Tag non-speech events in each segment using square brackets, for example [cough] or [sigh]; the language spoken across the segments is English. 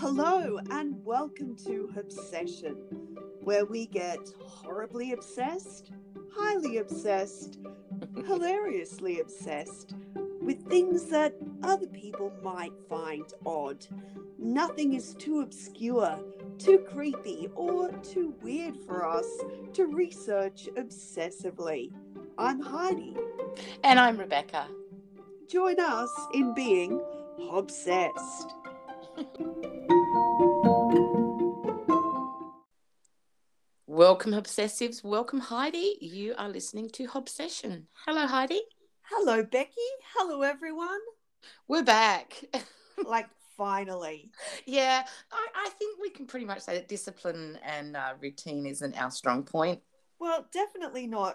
Hello, and welcome to Obsession, where we get horribly obsessed, highly obsessed, [laughs] hilariously obsessed with things that other people might find odd. Nothing is too obscure, too creepy, or too weird for us to research obsessively. I'm Heidi. And I'm Rebecca. Join us in being obsessed. [laughs] Welcome, obsessives. Welcome, Heidi. You are listening to Obsession. Hello, Heidi. Hello, Becky. Hello, everyone. We're back. [laughs] like, finally. Yeah, I, I, think we can pretty much say that discipline and uh, routine isn't our strong point. Well, definitely not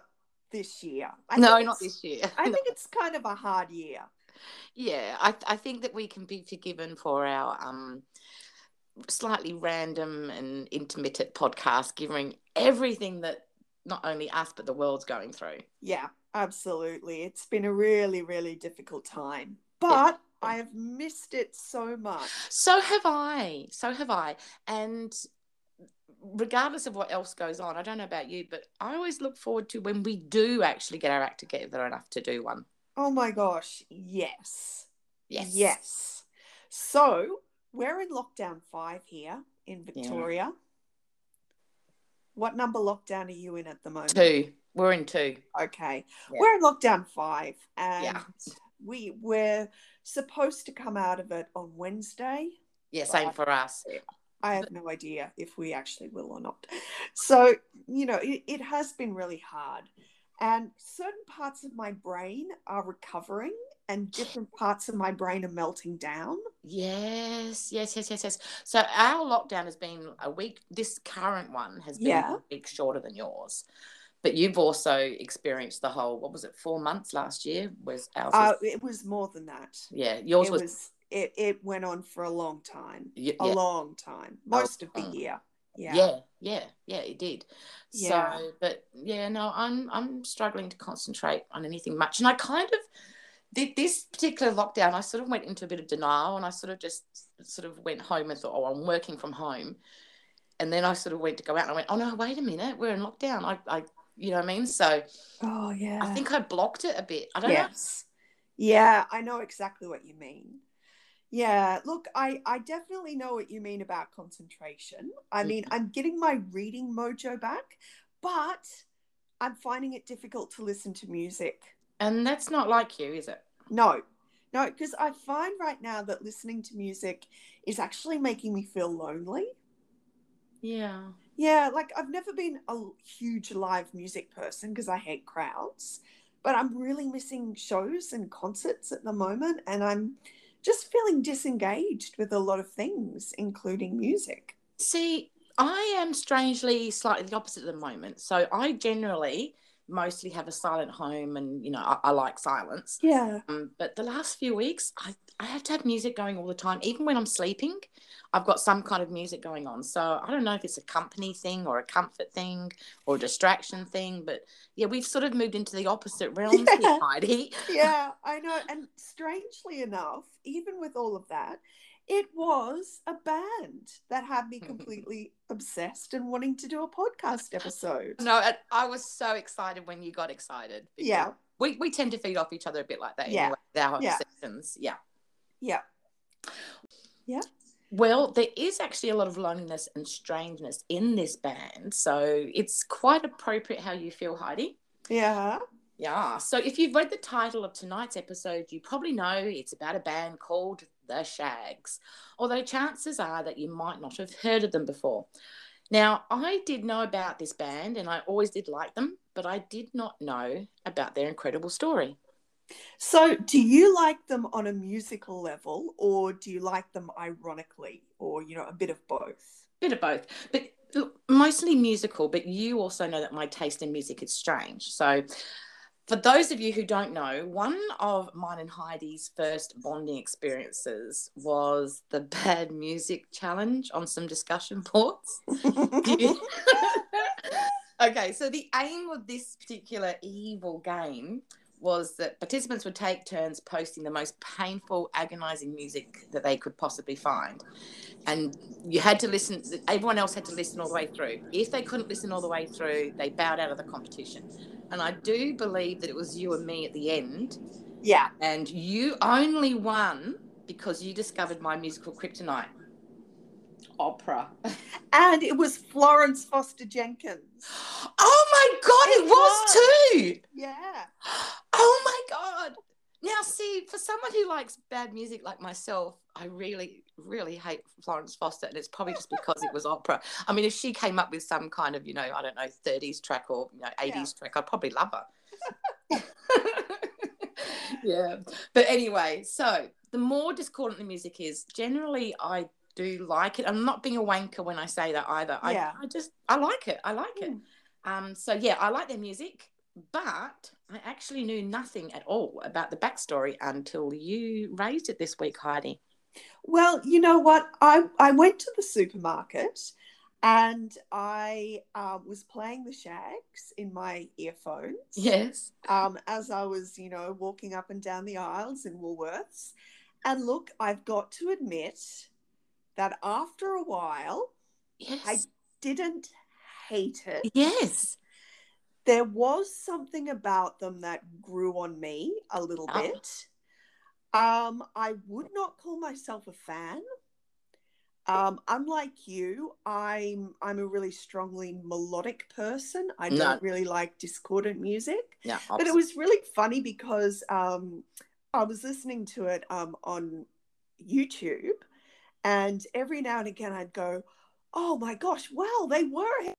this year. I no, not this year. [laughs] I [laughs] think it's kind of a hard year. Yeah, I, I think that we can be forgiven for our um, slightly random and intermittent podcast, giving everything that not only us but the world's going through. Yeah, absolutely. It's been a really, really difficult time, but yeah. I have missed it so much. So have I. So have I. And regardless of what else goes on, I don't know about you, but I always look forward to when we do actually get our act together enough to do one. Oh my gosh, yes. Yes. Yes. So we're in lockdown five here in Victoria. Yeah. What number lockdown are you in at the moment? Two. We're in two. Okay. Yeah. We're in lockdown five. And yeah. we we're supposed to come out of it on Wednesday. Yeah, same for us. I have no idea if we actually will or not. So, you know, it, it has been really hard. And certain parts of my brain are recovering and different parts of my brain are melting down. Yes, yes, yes, yes, yes. So our lockdown has been a week. This current one has been yeah. a week shorter than yours, but you've also experienced the whole. What was it? Four months last year was ours. Uh, it was more than that. Yeah, yours it was, was. it it went on for a long time. Yeah, a long time, most oh, of the year. Yeah. yeah, yeah, yeah, it did. Yeah. So, but yeah, no, I'm I'm struggling to concentrate on anything much, and I kind of this particular lockdown, I sort of went into a bit of denial and I sort of just sort of went home and thought, oh, I'm working from home. And then I sort of went to go out and I went, oh, no, wait a minute, we're in lockdown. I, I you know what I mean? So, oh, yeah. I think I blocked it a bit. I don't yes. know. Yeah, I know exactly what you mean. Yeah, look, I, I definitely know what you mean about concentration. I mm-hmm. mean, I'm getting my reading mojo back, but I'm finding it difficult to listen to music. And that's not like you, is it? No, no, because I find right now that listening to music is actually making me feel lonely. Yeah. Yeah, like I've never been a huge live music person because I hate crowds, but I'm really missing shows and concerts at the moment. And I'm just feeling disengaged with a lot of things, including music. See, I am strangely slightly the opposite at the moment. So I generally mostly have a silent home and you know I, I like silence. Yeah. Um, but the last few weeks I, I have to have music going all the time. Even when i'm sleeping i've got some kind of music going on. So i don't know if it's a company thing or a comfort thing or a distraction thing but yeah we've sort of moved into the opposite realms [laughs] yeah. here heidi. Yeah i know. And strangely enough even with all of that it was a band that had me [laughs] completely obsessed and wanting to do a podcast episode. No, I was so excited when you got excited. Yeah. We, we tend to feed off each other a bit like that. Yeah. Anyway, our yeah. obsessions. Yeah. Yeah. Yeah. Well, there is actually a lot of loneliness and strangeness in this band. So it's quite appropriate how you feel, Heidi. Yeah. Yeah. So if you've read the title of tonight's episode, you probably know it's about a band called The Shaggs, although chances are that you might not have heard of them before. Now, I did know about this band and I always did like them, but I did not know about their incredible story. So, do you like them on a musical level or do you like them ironically or, you know, a bit of both? Bit of both. But look, mostly musical, but you also know that my taste in music is strange. So, for those of you who don't know, one of mine and Heidi's first bonding experiences was the [laughs] Bad Music Challenge on some discussion [laughs] boards. [laughs] okay, so the aim of this particular evil game was that participants would take turns posting the most painful, agonizing music that they could possibly find. And you had to listen, everyone else had to listen all the way through. If they couldn't listen all the way through, they bowed out of the competition. And I do believe that it was you and me at the end. Yeah. And you only won because you discovered my musical kryptonite opera. [laughs] And it was Florence Foster Jenkins. Oh my God, it, It was, too. Yeah. Oh my God. Now, see, for someone who likes bad music like myself, I really, really hate Florence Foster. And it's probably just because it was opera. I mean, if she came up with some kind of, you know, I don't know, 30s track or, you know, 80s Yeah. track, I'd probably love her. [laughs] yeah. But anyway, so the more discordant the music is, generally I do like it. I'm not being a wanker when I say that either. Yeah. I, I just, I like it. I like it. Mm. Um, so yeah, I like their music, but I actually knew nothing at all about the backstory until you raised it this week, Heidi. Well, you know what? I, I went to the supermarket and I uh, was playing the shaggs in my earphones Yes. um, as I was, you know, walking up and down the aisles in Woolworths. And look, I've got to admit that after a while, Yes. I didn't hate it. yes. There was something about them that grew on me a little Oh. bit. Um, I would not call myself a fan. Um, unlike you, I'm I'm a really strongly melodic person. I No. don't really like discordant music. Yeah. But it was really funny because um, I was listening to it um, on YouTube, and every now and again I'd go, "Oh my gosh, wow, they were!" And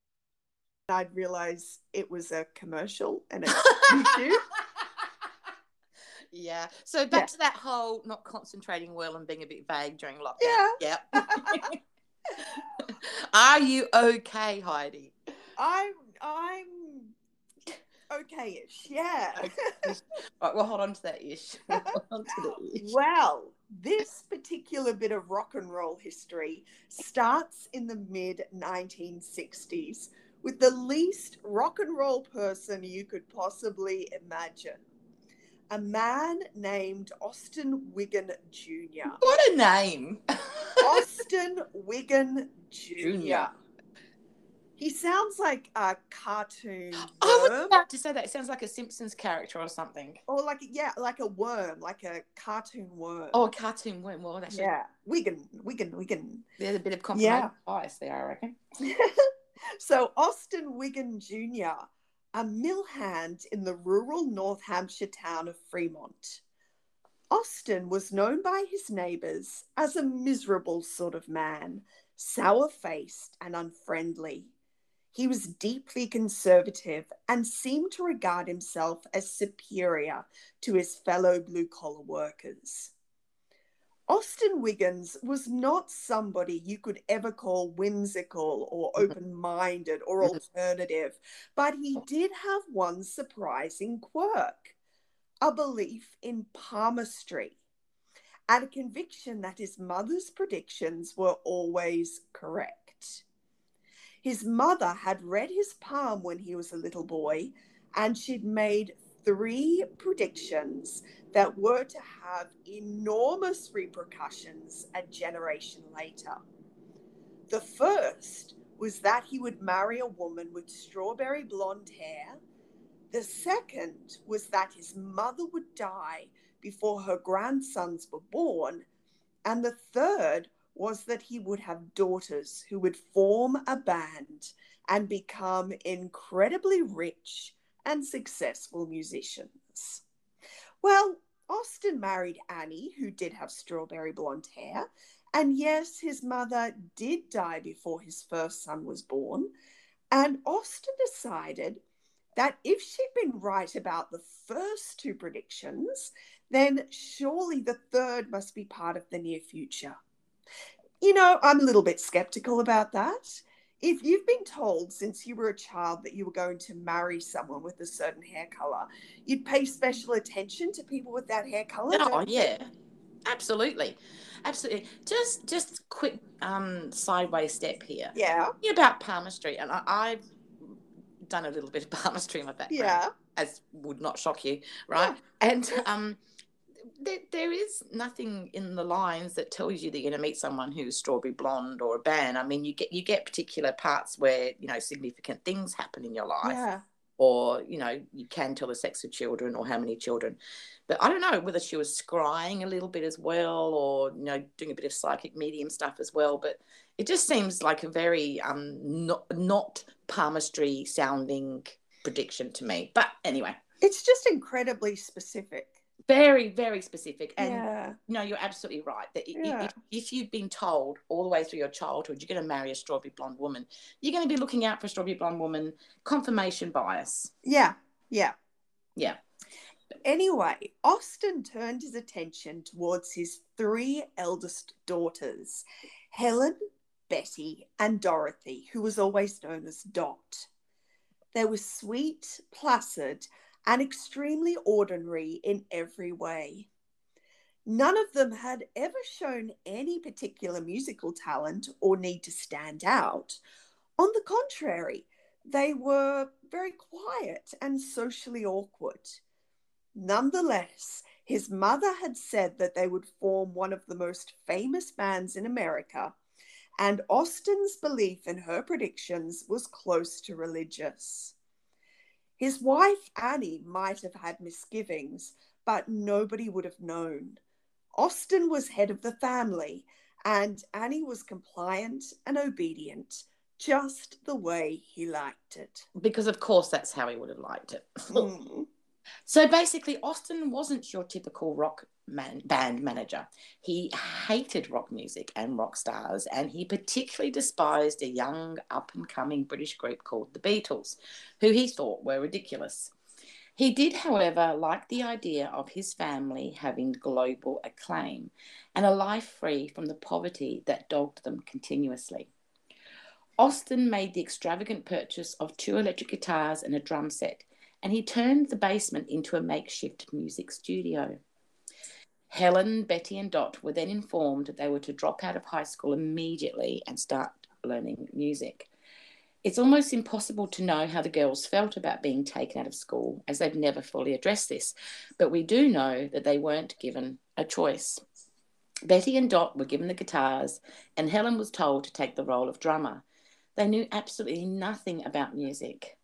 I'd realize it was a commercial and it's [laughs] YouTube. Yeah. So back Yeah. to that whole not concentrating well and being a bit vague during lockdown. Yeah, Yep. [laughs] [laughs] Are you okay, Heidi? I'm I'm okay-ish. Yeah. Right, well, hold on to that ish. [laughs] Hold on to the ish. Well, this particular bit of rock and roll history starts in the mid 1960s with the least rock and roll person you could possibly imagine. A man named Austin Wiggin Jr. What a name. [laughs] Austin Wiggin Jr. He sounds like a cartoon Worm. I was about to say that. It sounds like a Simpsons character or something. Or like yeah, like a worm, like a cartoon worm. Oh, a cartoon worm. Well, that's yeah. Wiggin, Wiggin, Wiggin. there's a bit of Yeah. confirmation bias there, I reckon. [laughs] so Austin Wiggin Jr., a mill hand in the rural North Hampshire town of Fremont. Austin was known by his neighbours as a miserable sort of man, sour faced and unfriendly. He was deeply conservative and seemed to regard himself as superior to his fellow blue collar workers. Austin Wiggins was not somebody you could ever call whimsical or mm-hmm. open minded or mm-hmm. alternative, but he oh. did have one surprising quirk a belief in palmistry and a conviction that his mother's predictions were always correct. His mother had read his palm when he was a little boy, and she'd made three predictions that were to have enormous repercussions a generation later. The first was that he would marry a woman with strawberry blonde hair. The second was that his mother would die before her grandsons were born. And the third was that he would have daughters who would form a band and become incredibly rich and successful musicians. Well, Austin married Annie, who did have strawberry blonde hair. And yes, his mother did die before his first son was born. And Austin decided that if she'd been right about the first two predictions, then surely the third must be part of the near future. You know, I'm a little bit skeptical about that. If you've been told since you were a child that you were going to marry someone with a certain hair color, you'd pay special attention to people with that hair color. Oh you? yeah, absolutely, absolutely. Just just quick um sideways step here. Yeah. About palmistry, and I, I've done a little bit of [laughs] palmistry in my background. Yeah. as would not shock you, right? Yeah. And um, there, there is nothing in the lines that tells you that you're going to meet someone who's strawberry blonde or a band. I mean, you get you get particular parts where you know significant things happen in your life. Yeah or you know you can tell the sex of children or how many children but i don't know whether she was scrying a little bit as well or you know doing a bit of psychic medium stuff as well but it just seems like a very um not not palmistry sounding prediction to me but anyway it's just incredibly specific very very specific. And yeah. no you're absolutely right that yeah. if, if, you've been told all the way through your childhood you're going to marry a strawberry blonde woman you're going to be looking out for a strawberry blonde woman confirmation bias. Yeah. Yeah. Yeah. Anyway austin turned his attention towards his three eldest daughters helen betty and dorothy who was always known as dot. They were sweet placid and extremely ordinary in every way. None of them had ever shown any particular musical talent or need to stand out. On the contrary, they were very quiet and socially awkward. Nonetheless, his mother had said that they would form one of the most famous bands in America, and Austin's belief in her predictions was close to religious. His wife, Annie, might have had misgivings, but nobody would have known. Austin was head of the family, and Annie was compliant and obedient, just the way he liked it. Because, of course, that's how he would have liked it. mm. So basically, Austin wasn't your typical rock man, band manager. He hated rock music and rock stars, and he particularly despised a young, up and coming British group called the Beatles, who he thought were ridiculous. He did, however, like the idea of his family having global acclaim and a life free from the poverty that dogged them continuously. Austin made the extravagant purchase of two electric guitars and a drum set, and he turned the basement into a makeshift music studio. Helen, Betty, and Dot were then informed that they were to drop out of high school immediately and start learning music. It's almost impossible to know how the girls felt about being taken out of school, as they've never fully addressed this, but we do know that they weren't given a choice. Betty and Dot were given the guitars, and Helen was told to take the role of drummer. They knew absolutely nothing about music.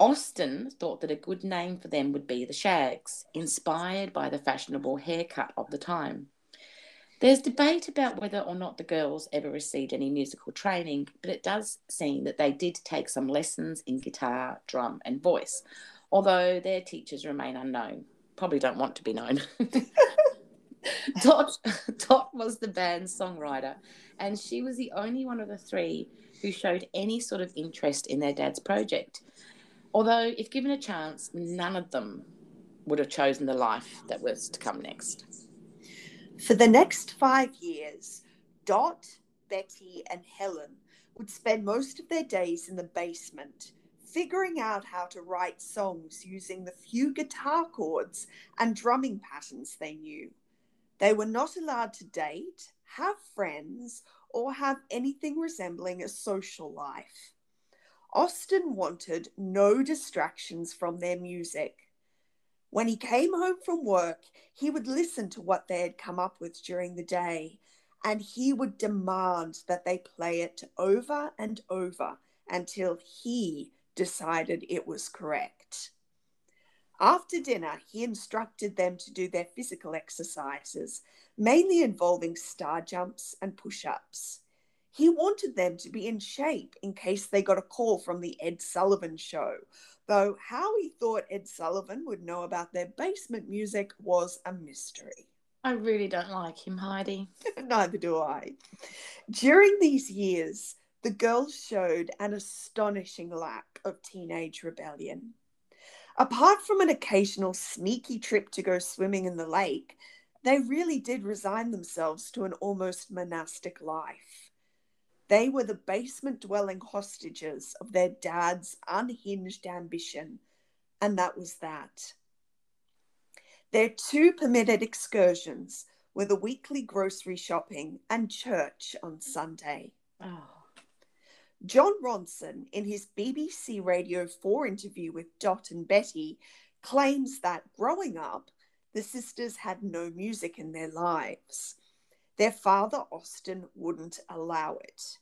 Austin thought that a good name for them would be the Shaggs, inspired by the fashionable haircut of the time. There's debate about whether or not the girls ever received any musical training, but it does seem that they did take some lessons in guitar, drum, and voice, although their teachers remain unknown. Probably don't want to be known. [laughs] Dot, Dot was the band's songwriter, and she was the only one of the three who showed any sort of interest in their dad's project. Although, if given a chance, none of them would have chosen the life that was to come next. For the next five years, Dot, Betty, and Helen would spend most of their days in the basement, figuring out how to write songs using the few guitar chords and drumming patterns they knew. They were not allowed to date, have friends, or have anything resembling a social life. Austin wanted no distractions from their music. When he came home from work, he would listen to what they had come up with during the day, and he would demand that they play it over and over until he decided it was correct. After dinner, he instructed them to do their physical exercises, mainly involving star jumps and push ups. He wanted them to be in shape in case they got a call from the Ed Sullivan show. Though how he thought Ed Sullivan would know about their basement music was a mystery. I really don't like him, Heidi. [laughs] Neither do I. During these years, the girls showed an astonishing lack of teenage rebellion. Apart from an occasional sneaky trip to go swimming in the lake, they really did resign themselves to an almost monastic life. They were the basement dwelling hostages of their dad's unhinged ambition, and that was that. Their two permitted excursions were the weekly grocery shopping and church on Sunday. Oh. Jon Ronson, in his BBC Radio 4 interview with Dot and Betty, claims that growing up, the sisters had no music in their lives. Their father, Austin, wouldn't allow it.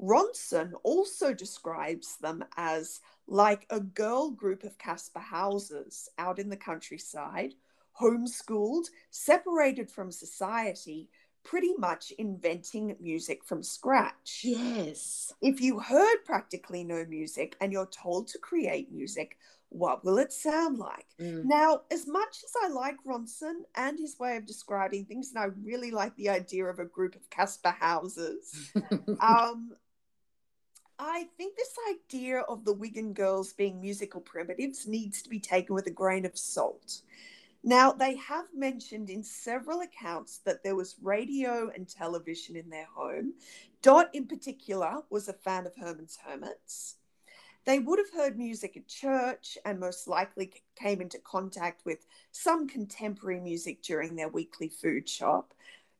Ronson also describes them as like a girl group of Kaspar Hausers out in the countryside, homeschooled, separated from society, pretty much inventing music from scratch. Yes. If you heard practically no music and you're told to create music, what will it sound like? Mm. Now, as much as I like Ronson and his way of describing things, and I really like the idea of a group of Kaspar Hausers, [laughs] um, I think this idea of the Wiggin girls being musical primitives needs to be taken with a grain of salt. Now, they have mentioned in several accounts that there was radio and television in their home. Dot, in particular, was a fan of Herman's Hermits. They would have heard music at church and most likely came into contact with some contemporary music during their weekly food shop.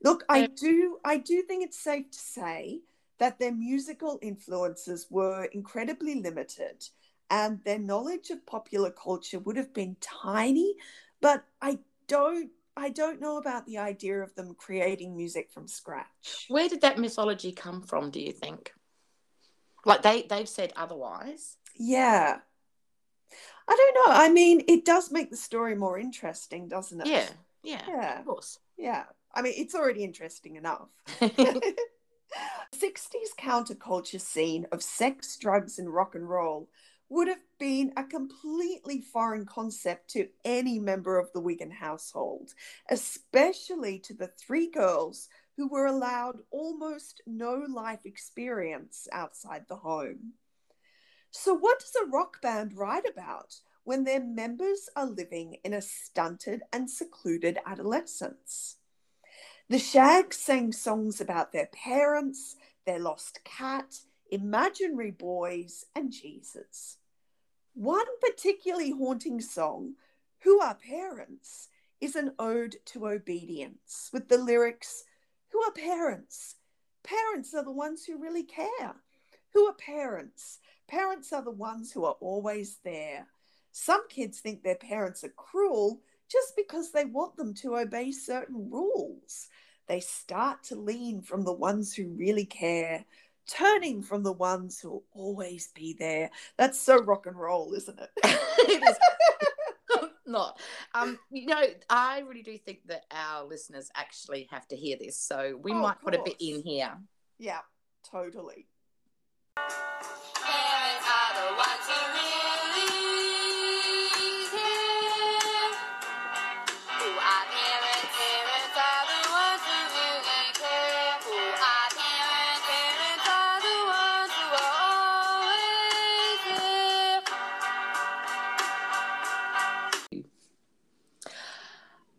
Look, I do I do think it's safe to say that their musical influences were incredibly limited and their knowledge of popular culture would have been tiny, but I don't I don't know about the idea of them creating music from scratch. Where did that mythology come from, do you think? Like they they've said otherwise. Yeah. I don't know. I mean, it does make the story more interesting, doesn't it? Yeah. Yeah. Yeah. Of course. Yeah. I mean, it's already interesting enough. [laughs] [laughs] 60s counterculture scene of sex, drugs, and rock and roll would have been a completely foreign concept to any member of the Wiggin household, especially to the three girls who were allowed almost no life experience outside the home. So, what does a rock band write about when their members are living in a stunted and secluded adolescence? The Shaggs sang songs about their parents, their lost cat, imaginary boys, and Jesus. One particularly haunting song, Who Are Parents, is an ode to obedience with the lyrics Who are parents? Parents are the ones who really care. Who are parents? Parents are the ones who are always there. Some kids think their parents are cruel just because they want them to obey certain rules. They start to lean from the ones who really care, turning from the ones who will always be there. That's so rock and roll, isn't it? [laughs] it is. Not. Um, you know, I really do think that our listeners actually have to hear this. So we Oh, might put a bit in here. Yeah, totally.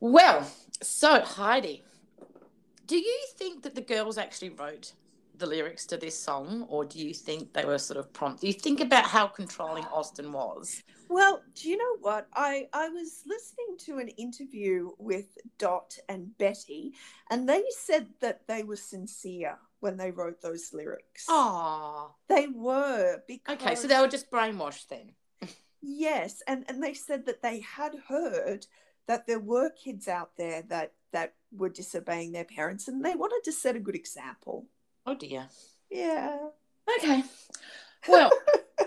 Well, so Heidi, do you think that the girls actually wrote the lyrics to this song, or do you think they were sort of prompt? Do you think about how controlling Austin was? Well, do you know what? I, I was listening to an interview with Dot and Betty, and they said that they were sincere when they wrote those lyrics. Oh, They were because okay. So they were just brainwashed then. [laughs] Yes, and and they said that they had heard that there were kids out there that that were disobeying their parents, and they wanted to set a good example. Oh dear. Yeah. Okay. Well.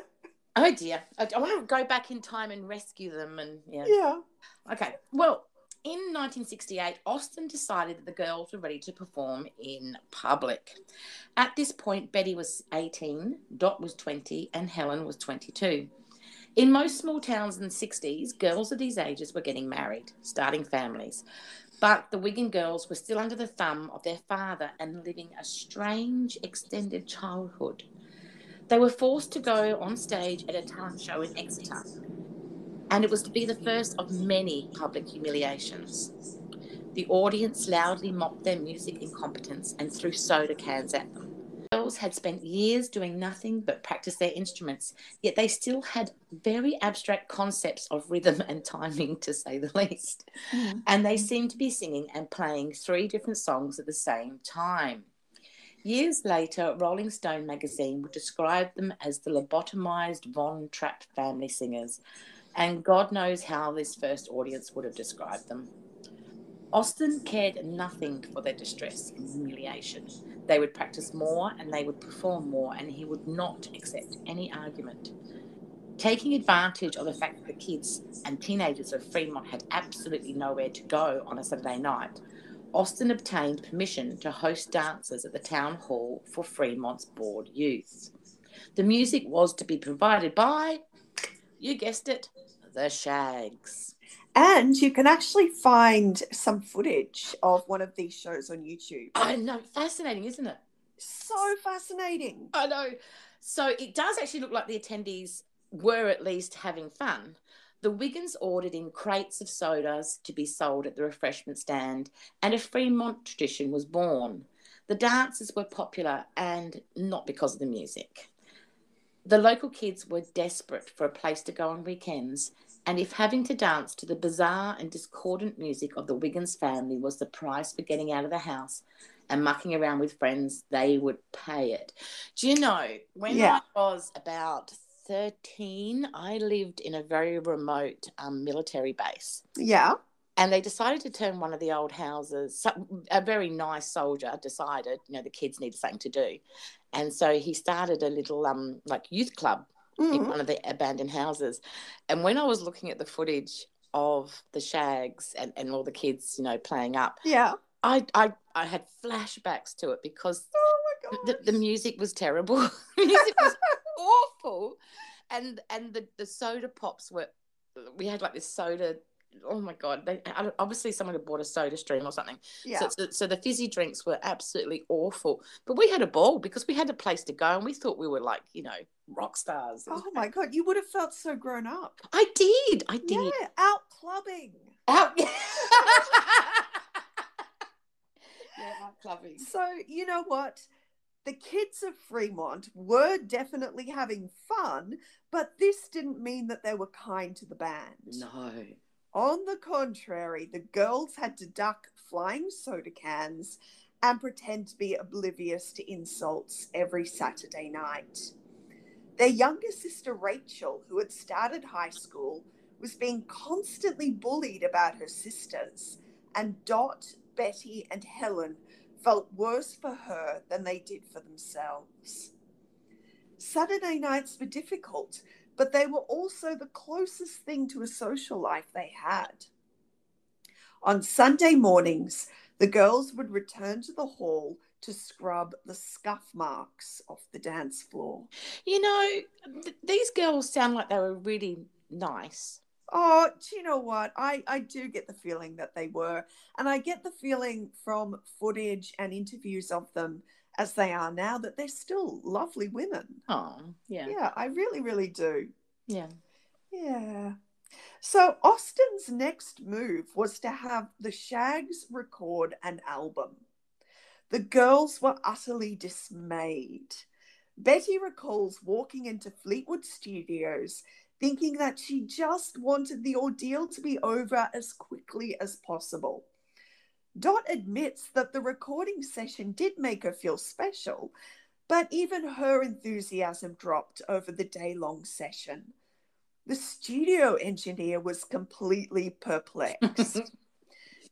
[laughs] oh dear. I, I want to go back in time and rescue them, and yeah. Yeah. Okay. Well, in 1968, Austin decided that the girls were ready to perform in public. At this point, Betty was 18, Dot was 20, and Helen was 22. In most small towns in the 60s, girls of these ages were getting married, starting families. But the Wiggin girls were still under the thumb of their father and living a strange extended childhood. They were forced to go on stage at a talent show in Exeter, and it was to be the first of many public humiliations. The audience loudly mocked their music incompetence and threw soda cans at them. Girls had spent years doing nothing but practice their instruments, yet they still had very abstract concepts of rhythm and timing, to say the least. Mm-hmm. And they seemed to be singing and playing three different songs at the same time. Years later, Rolling Stone magazine would describe them as the lobotomized Von Trapp family singers, and God knows how this first audience would have described them. Austin cared nothing for their distress and humiliation. They would practice more and they would perform more, and he would not accept any argument. Taking advantage of the fact that the kids and teenagers of Fremont had absolutely nowhere to go on a Saturday night, Austin obtained permission to host dances at the town hall for Fremont's bored youth. The music was to be provided by, you guessed it, the Shaggs. And you can actually find some footage of one of these shows on YouTube. I know, fascinating, isn't it? So fascinating. I know. So it does actually look like the attendees were at least having fun. The Wiggins ordered in crates of sodas to be sold at the refreshment stand, and a Fremont tradition was born. The dances were popular and not because of the music. The local kids were desperate for a place to go on weekends, and if having to dance to the bizarre and discordant music of the Wiggins family was the price for getting out of the house and mucking around with friends, they would pay it. Do you know, when Yeah. I was about 13, I lived in a very remote um, military base. Yeah. And they decided to turn one of the old houses. so- A very nice soldier decided, you know, the kids need something to do, and so he started a little um like youth club in Mhm. one of the abandoned houses. And when I was looking at the footage of the shaggs and, and all the kids, you know, playing up, Yeah. I I, I had flashbacks to it because Oh my the, the music was terrible. [laughs] the music was [laughs] awful. And and the, the soda pops were we had like this soda oh my god they obviously someone had bought a soda stream or something yeah. so, so, so the fizzy drinks were absolutely awful but we had a ball because we had a place to go and we thought we were like you know rock stars oh my god, you would have felt so grown up. i did i did Yeah, out clubbing. out [laughs] yeah, out clubbing So, you know what? The kids of Fremont were definitely having fun, but this didn't mean that they were kind to the band. no On the contrary, the girls had to duck flying soda cans and pretend to be oblivious to insults every Saturday night. Their younger sister Rachel, who had started high school, was being constantly bullied about her sisters, and Dot, Betty, and Helen felt worse for her than they did for themselves. Saturday nights were difficult, but they were also the closest thing to a social life they had. On Sunday mornings, the girls would return to the hall to scrub the scuff marks off the dance floor. you know th- these girls sound like they were really nice Oh, do you know what? I, I do get the feeling that they were. And I get the feeling from footage and interviews of them as they are now that they're still lovely women. oh yeah Yeah, I really, really do. yeah Yeah. So Austin's next move was to have the Shaggs record an album. The girls were utterly dismayed. Betty recalls walking into Fleetwood Studios thinking that she just wanted the ordeal to be over as quickly as possible. Dot admits that the recording session did make her feel special, but even her enthusiasm dropped over the day long session. The studio engineer was completely perplexed. [laughs]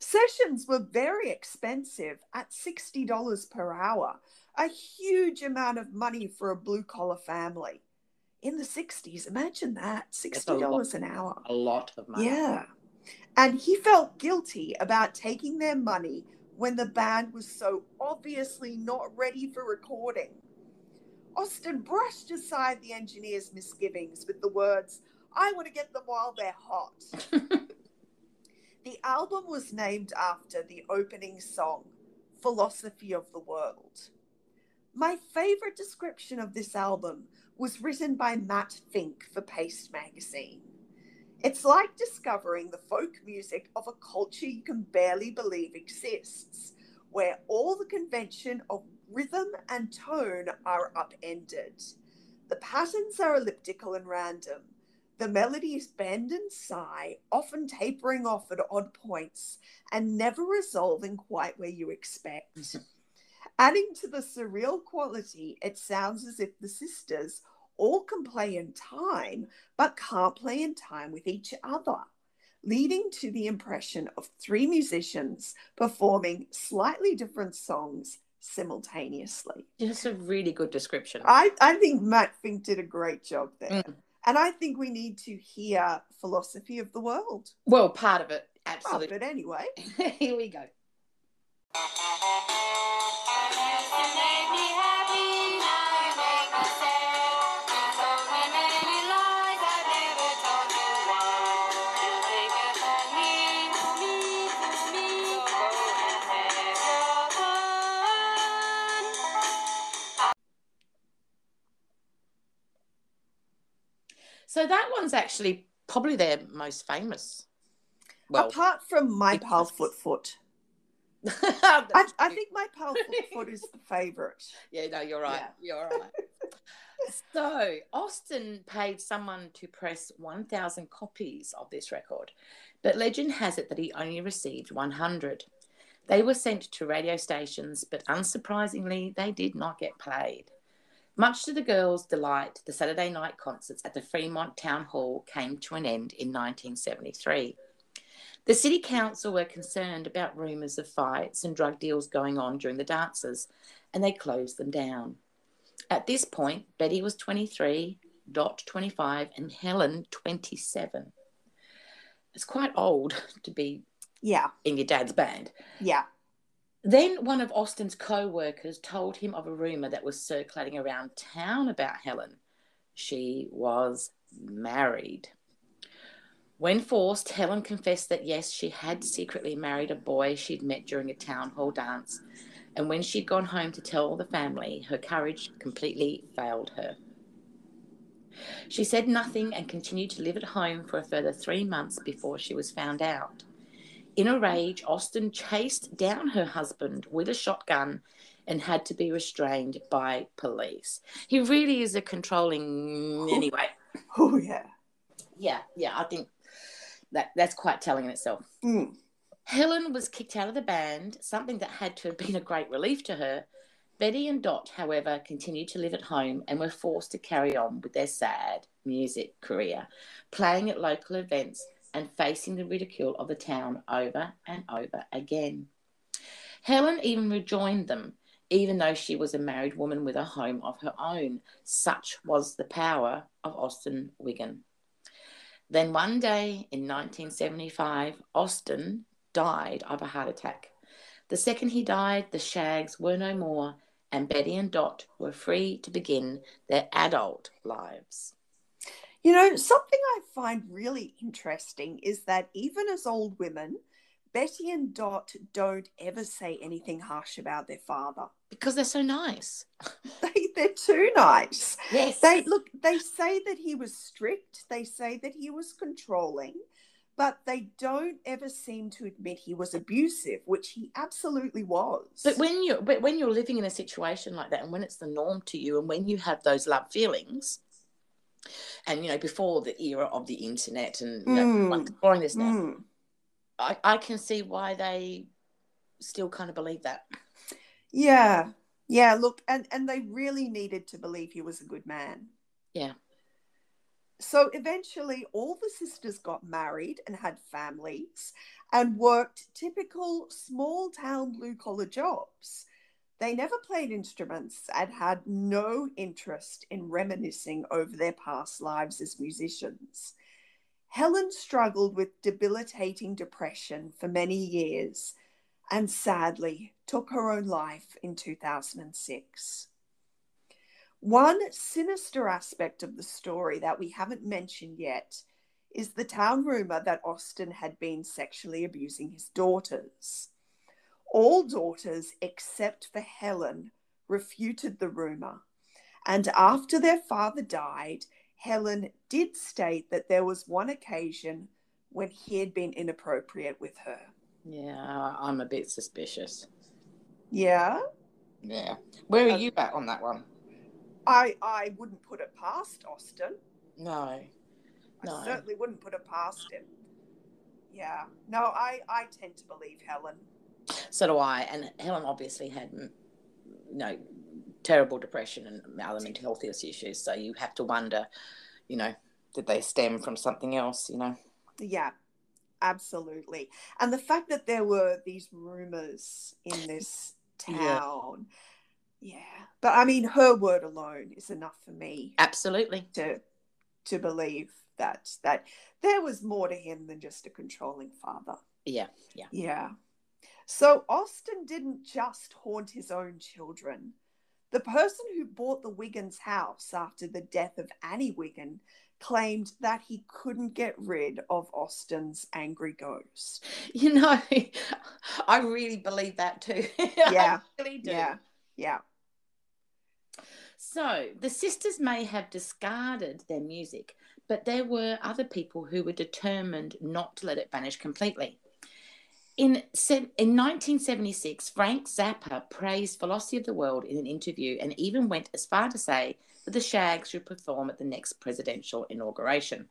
Sessions were very expensive at $60 per hour, a huge amount of money for a blue collar family. In the 60s, imagine that That's a lot. $60 an hour. a lot of money Yeah. And he felt guilty about taking their money when the band was so obviously not ready for recording. Austin brushed aside the engineer's misgivings with the words, I want to get them while they're hot. [laughs] the album was named after the opening song, Philosophy of the World. My favorite description of this album was written by Matt Fink for Paste magazine. It's like discovering the folk music of a culture you can barely believe exists, where all the convention of rhythm and tone are upended. The patterns are elliptical and random. The melodies bend and sigh, often tapering off at odd points and never resolving quite where you expect. [laughs] Adding to the surreal quality, it sounds as if the sisters all can play in time, but can't play in time with each other, leading to the impression of three musicians performing slightly different songs simultaneously. Just a really good description. I, I think Matt Fink did a great job there. Mm. And I think we need to hear philosophy of the world. Well, part of it, Oh, absolutely. but anyway, [laughs] Here we go. So that one's actually probably their most famous. Well, apart from My Pal Foot Foot, [laughs] I, I think My Pal Foot Foot is the favourite. [laughs] Yeah, no, you're right. Yeah. You're right. [laughs] so, Austin paid someone to press 1,000 copies of this record, but legend has it that he only received 100. They were sent to radio stations, but unsurprisingly, they did not get played. Much to the girls' delight, the Saturday night concerts at the Fremont Town Hall came to an end in 1973. The city council were concerned about rumours of fights and drug deals going on during the dances, and they closed them down. At this point, Betty was 23, Dot 25, and Helen 27. It's quite old [laughs] to be Yeah, in your dad's band. yeah. Then one of Austin's co workers told him of a rumour that was circulating around town about Helen. She was married. When forced, Helen confessed that yes, she had secretly married a boy she'd met during a town hall dance. And when she'd gone home to tell the family, her courage completely failed her. She said nothing and continued to live at home for a further three months before she was found out. In a rage, Austin chased down her husband with a shotgun and had to be restrained by police. He really is a controlling. Anyway, Oh, yeah. yeah, yeah, I think that that's quite telling in itself. Mm. Helen was kicked out of the band, something that had to have been a great relief to her. Betty and Dot, however, continued to live at home and were forced to carry on with their sad music career, playing at local events and facing the ridicule of the town over and over again. Helen even rejoined them, even though she was a married woman with a home of her own. Such was the power of Austin Wiggin. Then one day in 1975, Austin died of a heart attack. The second he died, the Shaggs were no more, and Betty and Dot were free to begin their adult lives. You know, something I find really interesting is that even as old women, Betty and Dot don't ever say anything harsh about their father. Because they're so nice. [laughs] They, they're too nice. Yes. They look, they say that he was strict, they say that he was controlling, but they don't ever seem to admit he was abusive, which he absolutely was. But when you but when you're living in a situation like that and when it's the norm to you and when you have those love feelings and you know before the era of the internet and you know Mm. I'm exploring this now Mm. I, I can see why they still kind of believe that Yeah. Yeah, look, and, and they really needed to believe he was a good man. Yeah. So eventually, all the sisters got married and had families and worked typical small town blue collar jobs. They never played instruments and had no interest in reminiscing over their past lives as musicians. Helen struggled with debilitating depression for many years and sadly took her own life in 2006. One sinister aspect of the story that we haven't mentioned yet is the town rumor that Austin had been sexually abusing his daughters. All daughters except for Helen refuted the rumor, and after their father died, Helen did state that there was one occasion when he had been inappropriate with her. yeah I'm a bit suspicious Yeah, yeah where are Uh, you at on that one I I wouldn't put it past Austin. no No. I certainly wouldn't put it past him. Yeah. No, I I tend to believe Helen. So do I and Helen obviously had you know, terrible depression and other mental health issues. So you have to wonder, you know, did they stem from something else? You know. Yeah, absolutely. And the fact that there were these rumors in this [laughs] Yeah. town, yeah. But I mean, her word alone is enough for me Absolutely. to to believe that that there was more to him than just a controlling father. Yeah. Yeah. Yeah. So Austin didn't just haunt his own children. The person who bought the Wiggins house after the death of Annie Wiggin claimed that he couldn't get rid of Austin's angry ghost. You know, [laughs] I really believe that too. [laughs] Yeah. I really do. Yeah. Yeah. So the sisters may have discarded their music, but there were other people who were determined not to let it vanish completely. In, in 1976, Frank Zappa praised Philosophy of the World in an interview and even went as far to say that the Shaggs should perform at the next presidential inauguration.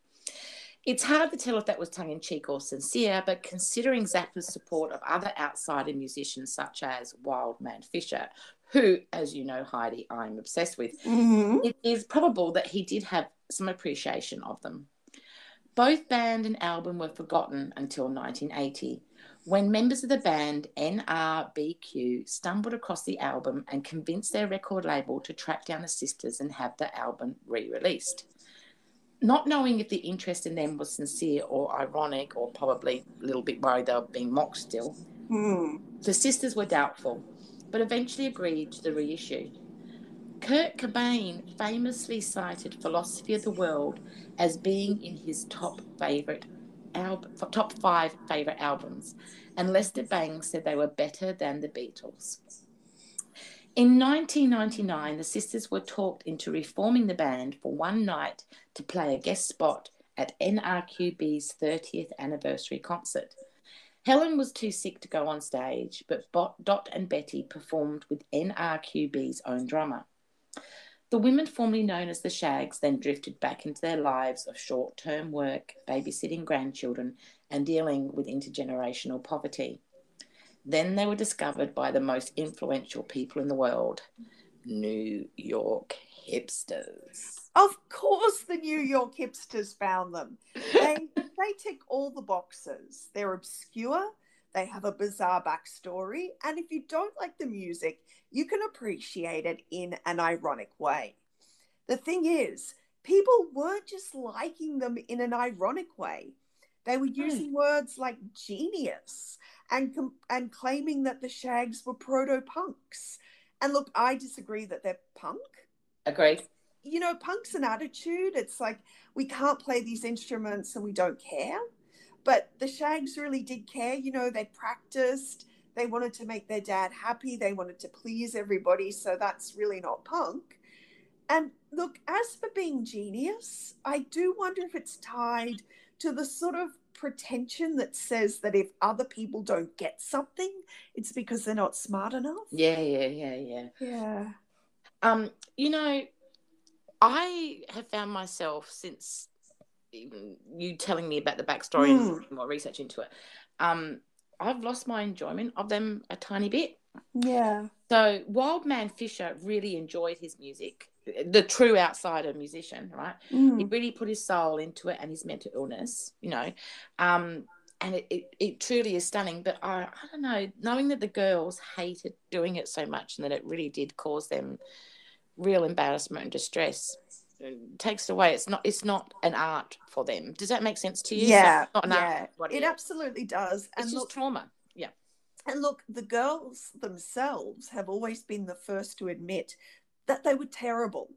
It's hard to tell if that was tongue in cheek or sincere, but considering Zappa's support of other outsider musicians such as Wild Man Fischer, who, as you know, Heidi, I'm obsessed with, Mhm. it is probable that he did have some appreciation of them. Both band and album were forgotten until 1980, when members of the band NRBQ stumbled across the album and convinced their record label to track down the sisters and have the album re released. Not knowing if the interest in them was sincere or ironic, or probably a little bit worried they were being mocked still, Hmm. the sisters were doubtful, but eventually agreed to the reissue. Kurt Cobain famously cited Philosophy of the World as being in his top favorite album, top five favorite albums, and Lester Bangs said they were better than the Beatles. In 1999, the sisters were talked into reforming the band for one night to play a guest spot at NRBQ's 30th anniversary concert. Helen was too sick to go on stage, but Dot and Betty performed with NRBQ's own drummer. The women formerly known as the Shaggs then drifted back into their lives of short term work, babysitting grandchildren, and dealing with intergenerational poverty. Then they were discovered by the most influential people in the world New York hipsters. Of course, the New York hipsters found them. They [laughs] they tick all the boxes. They're obscure. They have a bizarre backstory, and if you don't like the music, you can appreciate it in an ironic way. The thing is, people weren't just liking them in an ironic way. They were hmm. using words like genius and com- and claiming that the Shaggs were proto punks. And look, I disagree that they're punk Agreed? you know, punk's an attitude. It's like we can't play these instruments and we don't care. But the Shaggs really did care. You know, they practiced. They wanted to make their dad happy. They wanted to please everybody. So that's really not punk. And look, as for being genius, I do wonder if it's tied to the sort of pretension that says that if other people don't get something, it's because they're not smart enough. Yeah, yeah, yeah, yeah. Yeah. Um, you know, I have found myself since you telling me about the backstory and Hmm. more research into it. Um, I've lost my enjoyment of them a tiny bit. Yeah. So Wild Man Fischer really enjoyed his music, the true outsider musician, right? He Mm. really put his soul into it and his mental illness, you know. Um, and it, it, it truly is stunning. But I, I don't know, knowing that the girls hated doing it so much and that it really did cause them real embarrassment and distress takes away. It's not it's not an art for them. Does that make sense to you? It's Yeah, not, not an yeah, art. It absolutely does. It's And just look, trauma. Yeah. and look, the girls themselves have always been the first to admit that they were terrible.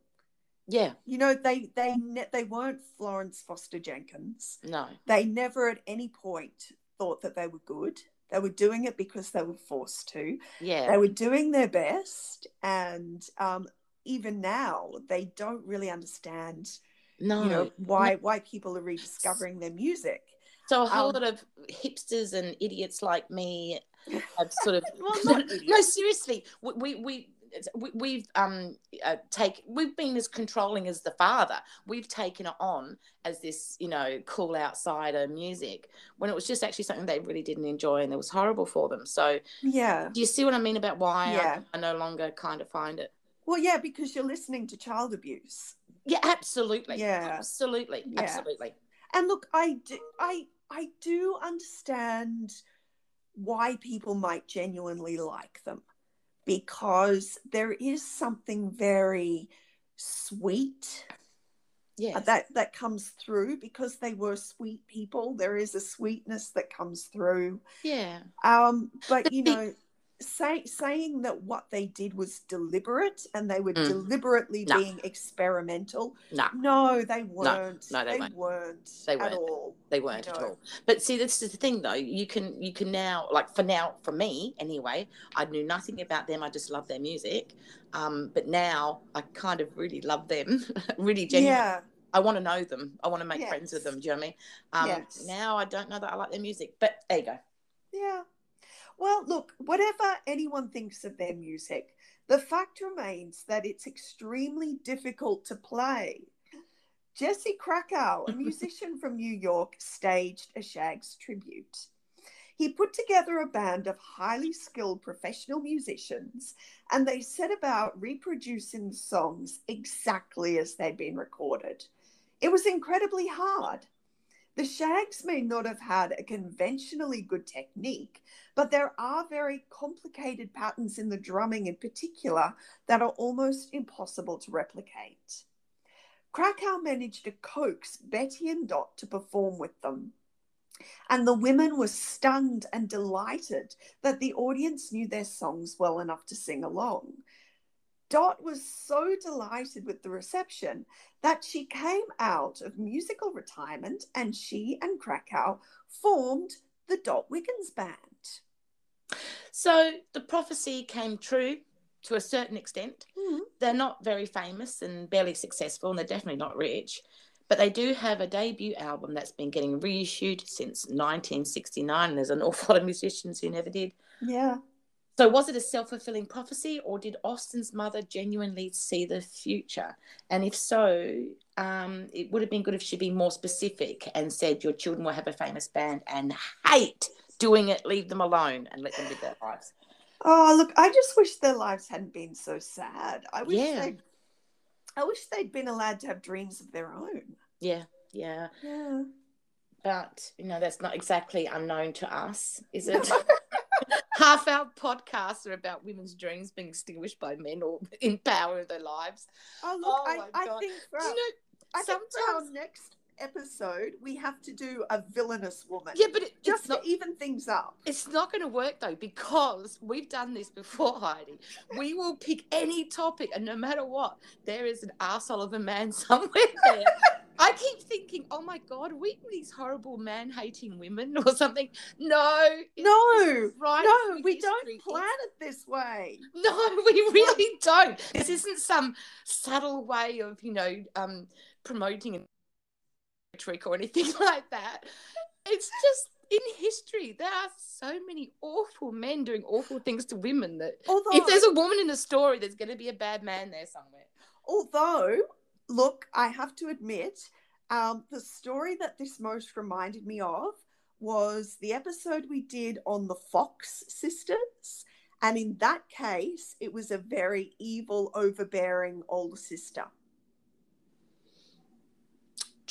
Yeah. You know, they they ne- they weren't Florence Foster Jenkins. No. They never at any point thought that they were good. They were doing it because they were forced to. Yeah. They were doing their best, and um, even now, they don't really understand. no. You know why why people are rediscovering their music. So a whole Um, lot of hipsters and idiots like me [laughs] have sort of Well, [laughs] not no, seriously, we, we we we, we've um uh, take we've been as controlling as the father. We've taken it on as this you know cool outsider music when it was just actually something they really didn't enjoy and it was horrible for them. So Yeah. do you see what I mean about why Yeah. I, I no longer kind of find it? Well, yeah, because you're listening to child abuse. Yeah, absolutely. Yeah. absolutely, Yeah. absolutely. And look, I do, I, I do understand why people might genuinely like them because there is something very sweet Yeah, uh, that that comes through because they were sweet people. There is a sweetness that comes through. yeah, Um, but But you the- know, say, saying that what they did was deliberate and they were Mm. deliberately No. being experimental. no, No, they weren't. no, they they weren't. weren't. They at weren't. all. they weren't at all. But see, this is the thing, though. You can you can now like for now for me anyway. I knew nothing about them. I just love their music. Um, but now I kind of really love them. [laughs] really genuinely. Yeah. I want to know them. I want to make friends with them. Do you know what I mean? Um, Yes. Now I don't know that I like their music. But there you go. Yeah. Well, look, whatever anyone thinks of their music, the fact remains that it's extremely difficult to play. Jesse Krakow, a [laughs] musician from New York, staged a Shaggs tribute. He put together a band of highly skilled professional musicians and they set about reproducing the songs exactly as they'd been recorded. It was incredibly hard. The Shaggs may not have had a conventionally good technique, but there are very complicated patterns in the drumming in particular that are almost impossible to replicate. Krakow managed to coax Betty and Dot to perform with them. And the women were stunned and delighted that the audience knew their songs well enough to sing along. Dot was so delighted with the reception that she came out of musical retirement and she and Krakow formed the Dot Wiggins Band. So the prophecy came true to a certain extent. Mhm. They're not very famous and barely successful, and they're definitely not rich. But they do have a debut album that's been getting reissued since 1969. And there's an awful lot of musicians who never did. Yeah. So, was it a self fulfilling prophecy, or did Austin's mother genuinely see the future? And if so, um, it would have been good if she'd been more specific and said, Your children will have a famous band and hate doing it, leave them alone and let them live their lives. Oh, look, I just wish their lives hadn't been so sad. I wish Yeah. they I wish they'd been allowed to have dreams of their own. Yeah, yeah. Yeah. But, you know, that's not exactly unknown to us, is it? [laughs] Half our podcasts are about women's dreams being extinguished by men or in power of their lives. Oh, look, Oh I, I think our, you know, I think for our sometimes- next episode, we have to do a villainous woman. yeah, but it, just not to even things up. It's not going to work though because we've done this before, Heidi. We will pick any topic, and no matter what, there is an arsehole of a man [laughs] somewhere there. I keep thinking, oh my god, are we these horrible man-hating women [laughs] or something? No, No, right. no, we history. don't plan it this way. [laughs] No, we really don't. This isn't some subtle way of, you know, um, promoting trick or anything [laughs] like that. It's just in history, there are so many awful men doing awful things to women that Although, if there's a woman in the story, there's going to be a bad man there somewhere. although, look, I have to admit, um, the story that this most reminded me of was the episode we did on the Fox sisters. And in that case, it was a very evil, overbearing older sister.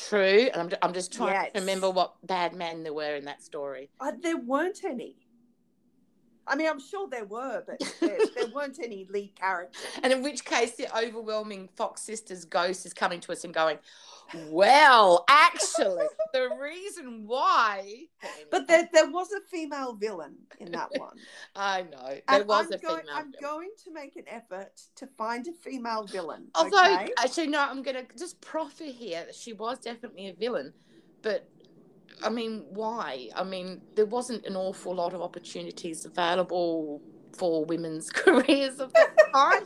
True. And I'm, I'm just trying to remember what bad men there were in that story. Uh, there weren't any. I mean, I'm sure there were, but [laughs] there, there weren't any lead characters. And in which case, the overwhelming Fox Sisters ghost is coming to us and going, Well, actually, [laughs] the reason why. But there, there was a female villain in that [laughs] one. I know. There And was I'm a going, female. I'm villain. going to make an effort to find a female villain. Although, okay? actually, no, I'm going to just proffer here that she was definitely a villain. But, I mean, why? I mean, there wasn't an awful lot of opportunities available for women's [laughs] careers of that time.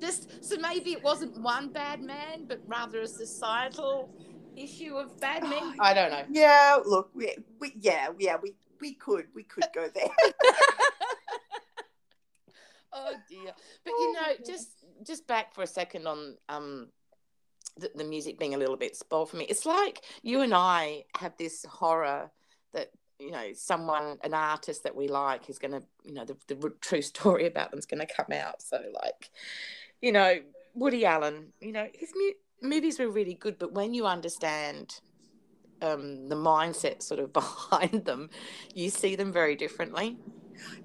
just so maybe it wasn't one bad man, but rather a societal issue of bad [sighs] men. Oh, I don't know. Yeah, look, we, we yeah, yeah, we we could we could go there. [laughs] oh dear. But you Oh, know, my just just back for a second on um the, the music being a little bit spoiled for me. It's like you and I have this horror that you know someone an artist that we like is going to you know the, the true [laughs] story about them's going to come out so like you know woody allen you know his mu- movies were really good but when you understand um, the mindset sort of [laughs] behind them you see them very differently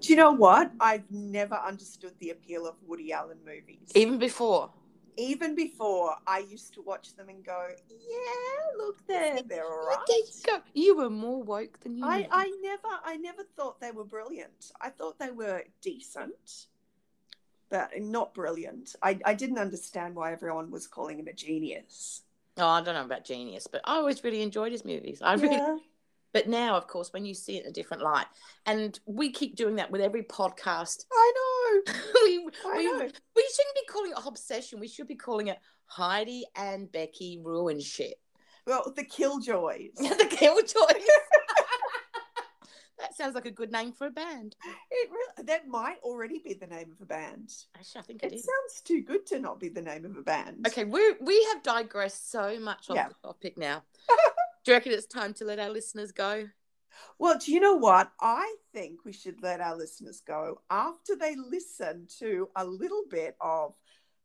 Do you know what? I've never understood the appeal of Woody Allen movies. even before Even before, I used to watch them and go, "Yeah, look there, they're all right." there you go you were more woke than you I. I never I never thought they were brilliant. I thought they were decent, but not brilliant. I, I didn't understand why everyone was calling him a genius. oh i don't know about genius but i always really enjoyed his movies i really Yeah. But now, of course, when you see it in a different light, and we keep doing that with every podcast, I know. [laughs] we, I we, know. we shouldn't be calling it obsession. We should be calling it Heidi and Becky ruin shit. Well, the Killjoys. [laughs] the Killjoys. [laughs] that sounds like a good name for a band. It really, that might already be the name of a band. Actually, I think It it is. sounds too good to not be the name of a band. Okay, we we have digressed so much on Yeah. the topic now. Do you reckon it's time to let our listeners go? Well, do you know what? I think we should let our listeners go after they listen to a little bit of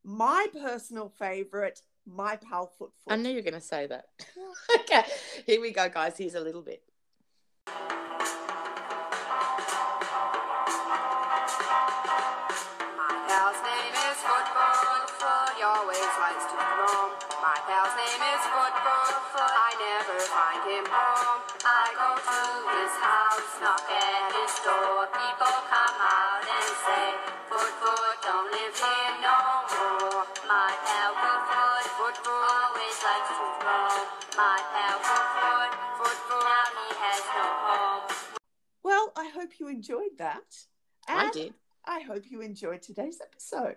my personal favorite, My Pal Foot. I knew you were going to say that. [laughs] okay, here we go, guys. Here's a little bit. Find him home. I go to his house, knock at his door. People come out and say, Foot Foot don't live here no more. My pal Foot Foot, Foot Foot always likes to roam. My pal Foot Foot, Foot Foot now he has no home. Well, I hope you enjoyed that. I did. I hope you enjoyed today's episode.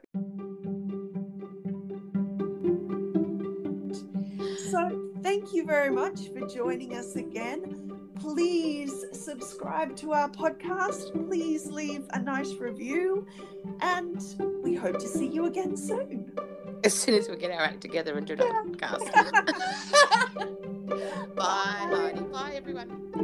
So, Thank you very much for joining us again. Please subscribe to our podcast. Please leave a nice review. And we hope to see you again soon. As soon as we get our act together and do yeah. podcast. [laughs] [laughs] bye, Marty. Bye, everyone.